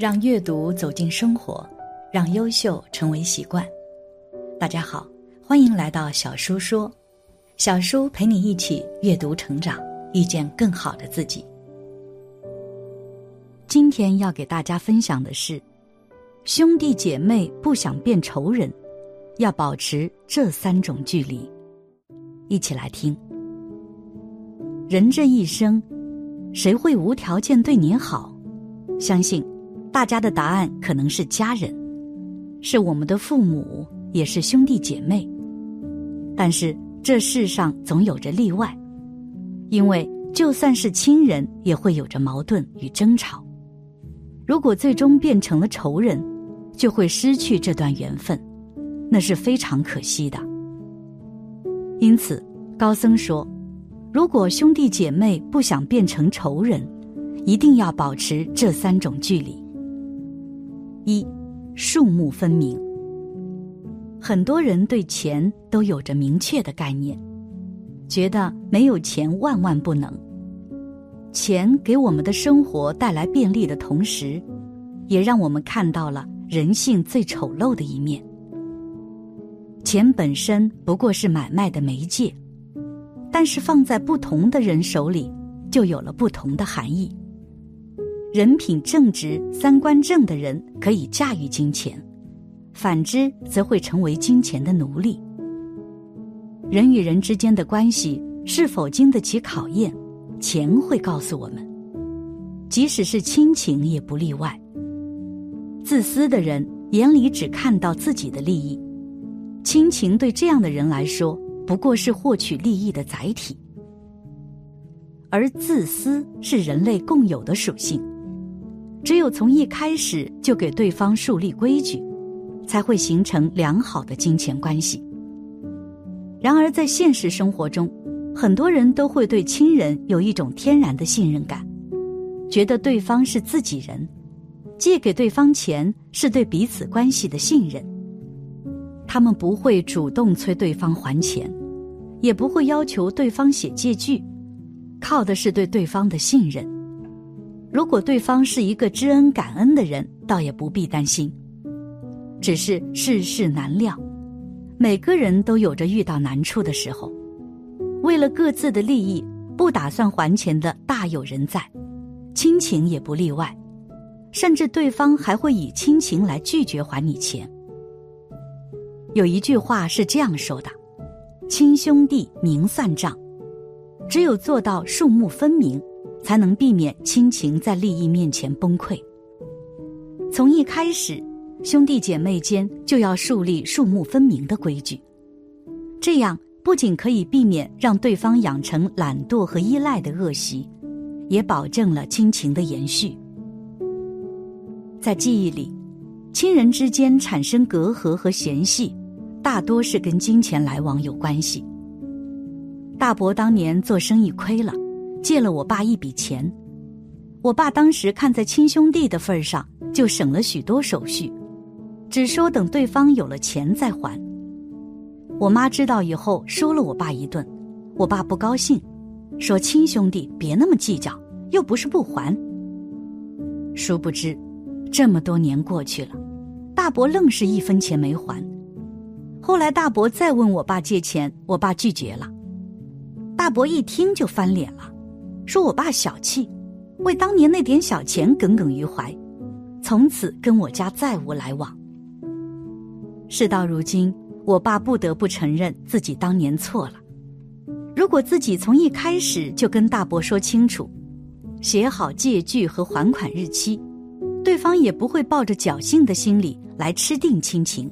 让阅读走进生活，让优秀成为习惯。大家好，欢迎来到小叔说，小叔陪你一起阅读成长，遇见更好的自己。今天要给大家分享的是，兄弟姐妹不想变仇人，要保持这三种距离。一起来听。人这一生，谁会无条件对你好？相信。大家的答案可能是家人，是我们的父母，也是兄弟姐妹。但是这世上总有着例外，因为就算是亲人，也会有着矛盾与争吵。如果最终变成了仇人，就会失去这段缘分，那是非常可惜的。因此，高僧说，如果兄弟姐妹不想变成仇人，一定要保持这三种距离。一，数目分明。很多人对钱都有着明确的概念，觉得没有钱万万不能。钱给我们的生活带来便利的同时，也让我们看到了人性最丑陋的一面。钱本身不过是买卖的媒介，但是放在不同的人手里，就有了不同的含义。人品正直、三观正的人可以驾驭金钱，反之则会成为金钱的奴隶。人与人之间的关系是否经得起考验，钱会告诉我们。即使是亲情也不例外。自私的人眼里只看到自己的利益，亲情对这样的人来说不过是获取利益的载体。而自私是人类共有的属性。只有从一开始就给对方树立规矩，才会形成良好的金钱关系。然而，在现实生活中，很多人都会对亲人有一种天然的信任感，觉得对方是自己人，借给对方钱是对彼此关系的信任。他们不会主动催对方还钱，也不会要求对方写借据，靠的是对对方的信任。如果对方是一个知恩感恩的人，倒也不必担心。只是世事难料，每个人都有着遇到难处的时候。为了各自的利益，不打算还钱的大有人在，亲情也不例外。甚至对方还会以亲情来拒绝还你钱。有一句话是这样说的：“亲兄弟明算账，只有做到数目分明。”才能避免亲情在利益面前崩溃。从一开始，兄弟姐妹间就要树立数目分明的规矩，这样不仅可以避免让对方养成懒惰和依赖的恶习，也保证了亲情的延续。在记忆里，亲人之间产生隔阂和嫌隙，大多是跟金钱来往有关系。大伯当年做生意亏了。借了我爸一笔钱，我爸当时看在亲兄弟的份上，就省了许多手续，只说等对方有了钱再还。我妈知道以后说了我爸一顿，我爸不高兴，说亲兄弟别那么计较，又不是不还。殊不知，这么多年过去了，大伯愣是一分钱没还。后来大伯再问我爸借钱，我爸拒绝了。大伯一听就翻脸了。说我爸小气，为当年那点小钱耿耿于怀，从此跟我家再无来往。事到如今，我爸不得不承认自己当年错了。如果自己从一开始就跟大伯说清楚，写好借据和还款日期，对方也不会抱着侥幸的心理来吃定亲情，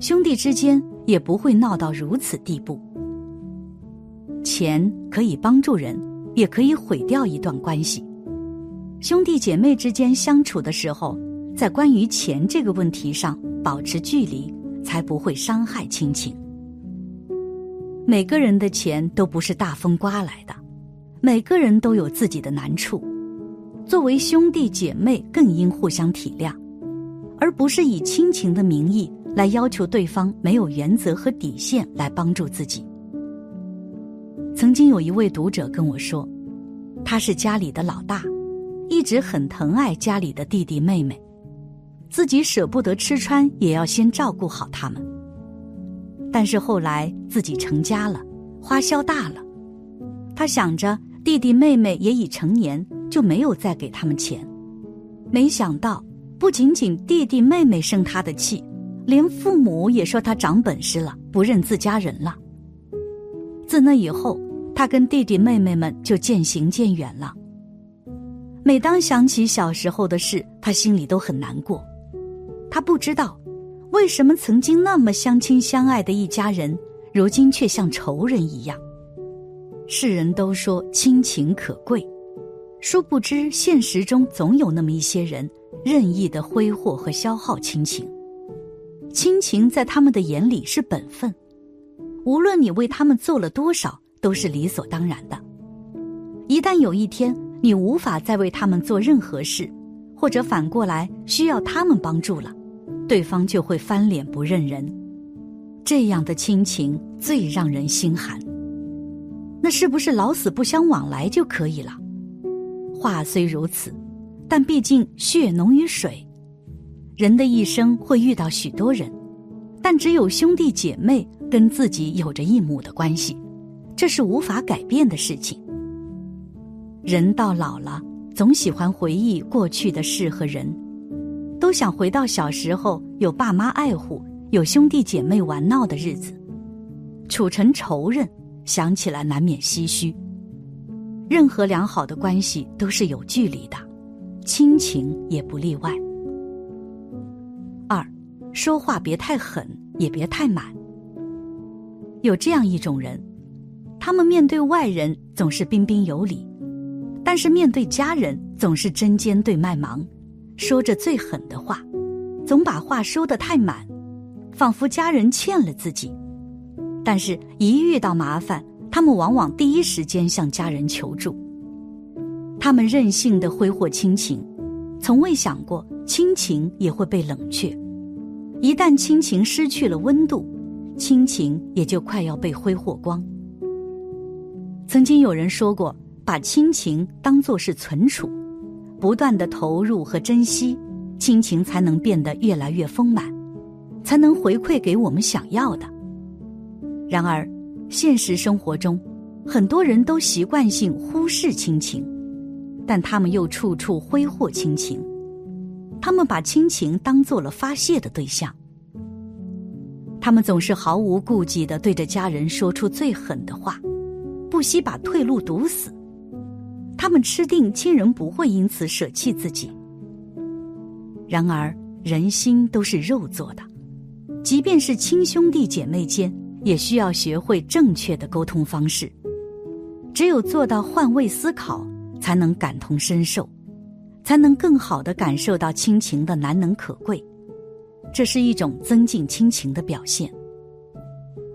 兄弟之间也不会闹到如此地步。钱可以帮助人。也可以毁掉一段关系。兄弟姐妹之间相处的时候，在关于钱这个问题上保持距离，才不会伤害亲情。每个人的钱都不是大风刮来的，每个人都有自己的难处。作为兄弟姐妹，更应互相体谅，而不是以亲情的名义来要求对方没有原则和底线来帮助自己。曾经有一位读者跟我说，他是家里的老大，一直很疼爱家里的弟弟妹妹，自己舍不得吃穿，也要先照顾好他们。但是后来自己成家了，花销大了，他想着弟弟妹妹也已成年，就没有再给他们钱。没想到，不仅仅弟弟妹妹生他的气，连父母也说他长本事了，不认自家人了。自那以后，他跟弟弟妹妹们就渐行渐远了。每当想起小时候的事，他心里都很难过。他不知道，为什么曾经那么相亲相爱的一家人，如今却像仇人一样。世人都说亲情可贵，殊不知现实中总有那么一些人任意的挥霍和消耗亲情。亲情在他们的眼里是本分，无论你为他们做了多少，都是理所当然的。一旦有一天你无法再为他们做任何事，或者反过来需要他们帮助了。对方就会翻脸不认人，这样的亲情最让人心寒。那是不是老死不相往来就可以了？话虽如此，但毕竟血浓于水。人的一生会遇到许多人，但只有兄弟姐妹跟自己有着一母的关系，这是无法改变的事情。人到老了，总喜欢回忆过去的事和人。都想回到小时候有爸妈爱护、有兄弟姐妹玩闹的日子，处成仇人，想起来难免唏嘘。任何良好的关系都是有距离的，亲情也不例外。二，说话别太狠，也别太满。有这样一种人，他们面对外人总是彬彬有礼，但是面对家人总是针尖对麦芒。说着最狠的话，总把话说得太满，仿佛家人欠了自己。但是，一遇到麻烦，他们往往第一时间向家人求助。他们任性的挥霍亲情，从未想过亲情也会被冷却。一旦亲情失去了温度，亲情也就快要被挥霍光。曾经有人说过，把亲情当作是存储。不断的投入和珍惜，亲情才能变得越来越丰满，才能回馈给我们想要的。然而，现实生活中，很多人都习惯性忽视亲情，但他们又处处挥霍亲情。他们把亲情当做了发泄的对象，他们总是毫无顾忌的对着家人说出最狠的话，不惜把退路堵死。他们吃定亲人不会因此舍弃自己。然而，人心都是肉做的，即便是亲兄弟姐妹间，也需要学会正确的沟通方式。只有做到换位思考，才能感同身受，才能更好的感受到亲情的难能可贵。这是一种增进亲情的表现。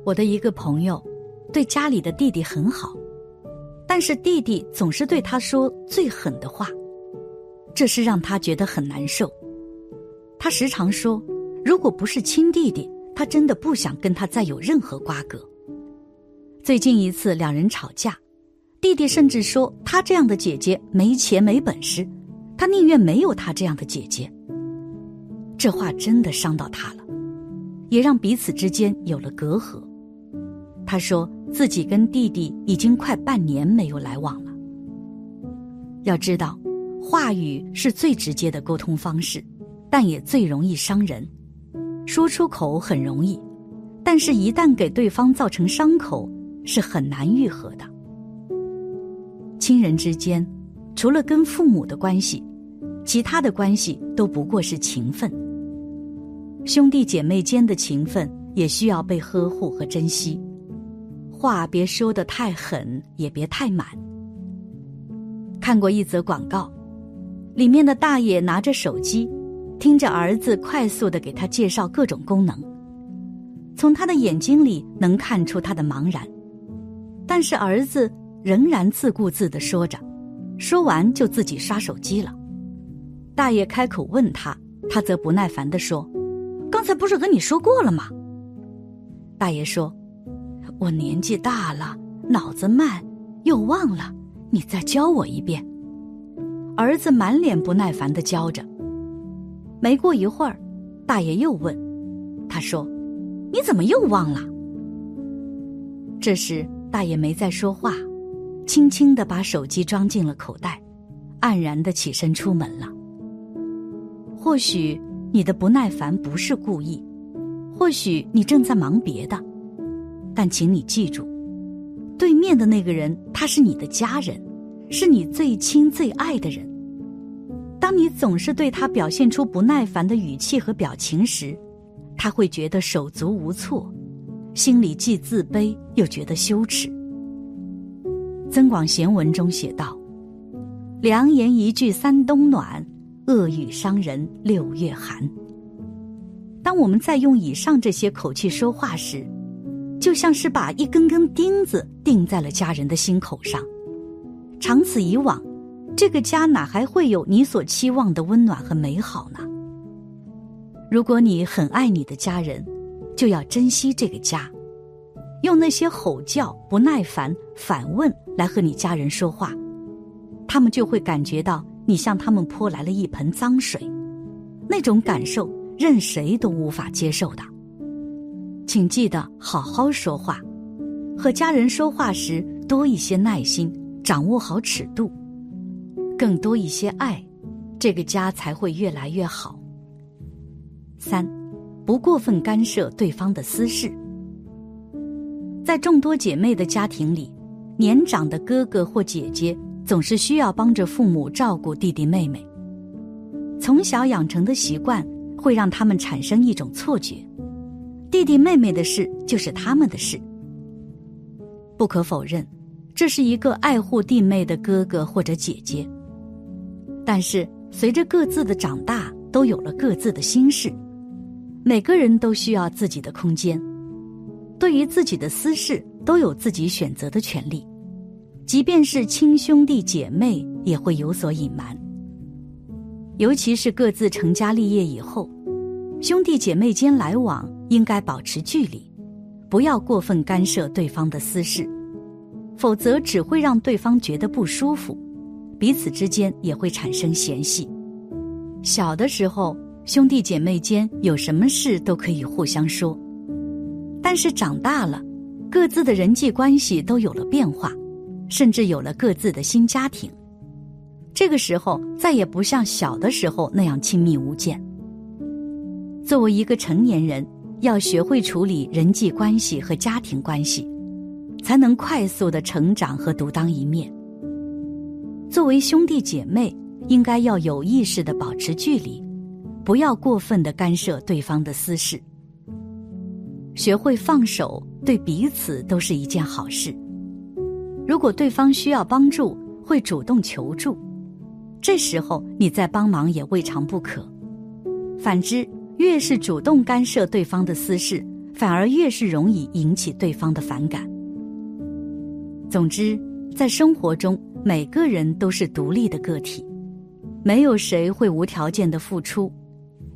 我的一个朋友，对家里的弟弟很好。但是弟弟总是对他说最狠的话，这是让他觉得很难受。他时常说，如果不是亲弟弟，他真的不想跟他再有任何瓜葛。最近一次两人吵架，弟弟甚至说他这样的姐姐没钱没本事，他宁愿没有他这样的姐姐。这话真的伤到他了，也让彼此之间有了隔阂。他说自己跟弟弟已经快半年没有来往了。要知道，话语是最直接的沟通方式，但也最容易伤人。说出口很容易，但是一旦给对方造成伤口，是很难愈合的。亲人之间，除了跟父母的关系，其他的关系都不过是情分。兄弟姐妹间的情分也需要被呵护和珍惜。话别说的太狠，也别太满。看过一则广告，里面的大爷拿着手机，听着儿子快速的给他介绍各种功能，从他的眼睛里能看出他的茫然，但是儿子仍然自顾自的说着，说完就自己刷手机了。大爷开口问他，他则不耐烦的说：“刚才不是跟你说过了吗？”大爷说。我年纪大了，脑子慢，又忘了，你再教我一遍。儿子满脸不耐烦的教着。没过一会儿，大爷又问：“他说，你怎么又忘了？”这时，大爷没再说话，轻轻的把手机装进了口袋，黯然的起身出门了。或许你的不耐烦不是故意，或许你正在忙别的，但请你记住，对面的那个人他是你的家人，是你最亲最爱的人。当你总是对他表现出不耐烦的语气和表情时，他会觉得手足无措。心里既自卑又觉得羞耻。《增广贤文》中写道：“良言一句三冬暖，恶语伤人六月寒。”当我们在用以上这些口气说话时，就像是把一根根钉子钉在了家人的心口上。长此以往，这个家哪还会有你所期望的温暖和美好呢？如果你很爱你的家人，就要珍惜这个家，用那些吼叫、不耐烦、反问来和你家人说话，他们就会感觉到你向他们泼来了一盆脏水，那种感受任谁都无法接受的。请记得好好说话，和家人说话时多一些耐心，掌握好尺度，更多一些爱，这个家才会越来越好。三。不过分干涉对方的私事。在众多姐妹的家庭里，年长的哥哥或姐姐总是需要帮着父母照顾弟弟妹妹。从小养成的习惯会让他们产生一种错觉：弟弟妹妹的事就是他们的事。不可否认，这是一个爱护弟妹的哥哥或者姐姐。但是随着各自的长大，都有了各自的心事。每个人都需要自己的空间，对于自己的私事都有自己选择的权利，即便是亲兄弟姐妹也会有所隐瞒。尤其是各自成家立业以后，兄弟姐妹间来往应该保持距离，不要过分干涉对方的私事，否则只会让对方觉得不舒服，彼此之间也会产生嫌隙。小的时候。兄弟姐妹间有什么事都可以互相说，但是长大了，各自的人际关系都有了变化，甚至有了各自的新家庭。这个时候再也不像小的时候那样亲密无间。作为一个成年人，要学会处理人际关系和家庭关系，才能快速的成长和独当一面。作为兄弟姐妹，应该要有意识的保持距离。不要过分的干涉对方的私事，学会放手，对彼此都是一件好事。如果对方需要帮助，会主动求助，这时候你再帮忙也未尝不可。反之，越是主动干涉对方的私事，反而越是容易引起对方的反感。总之，在生活中，每个人都是独立的个体，没有谁会无条件的付出。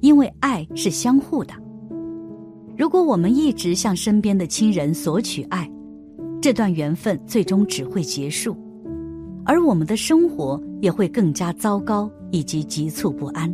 因为爱是相互的。如果我们一直向身边的亲人索取爱，这段缘分最终只会结束，而我们的生活也会更加糟糕以及急促不安。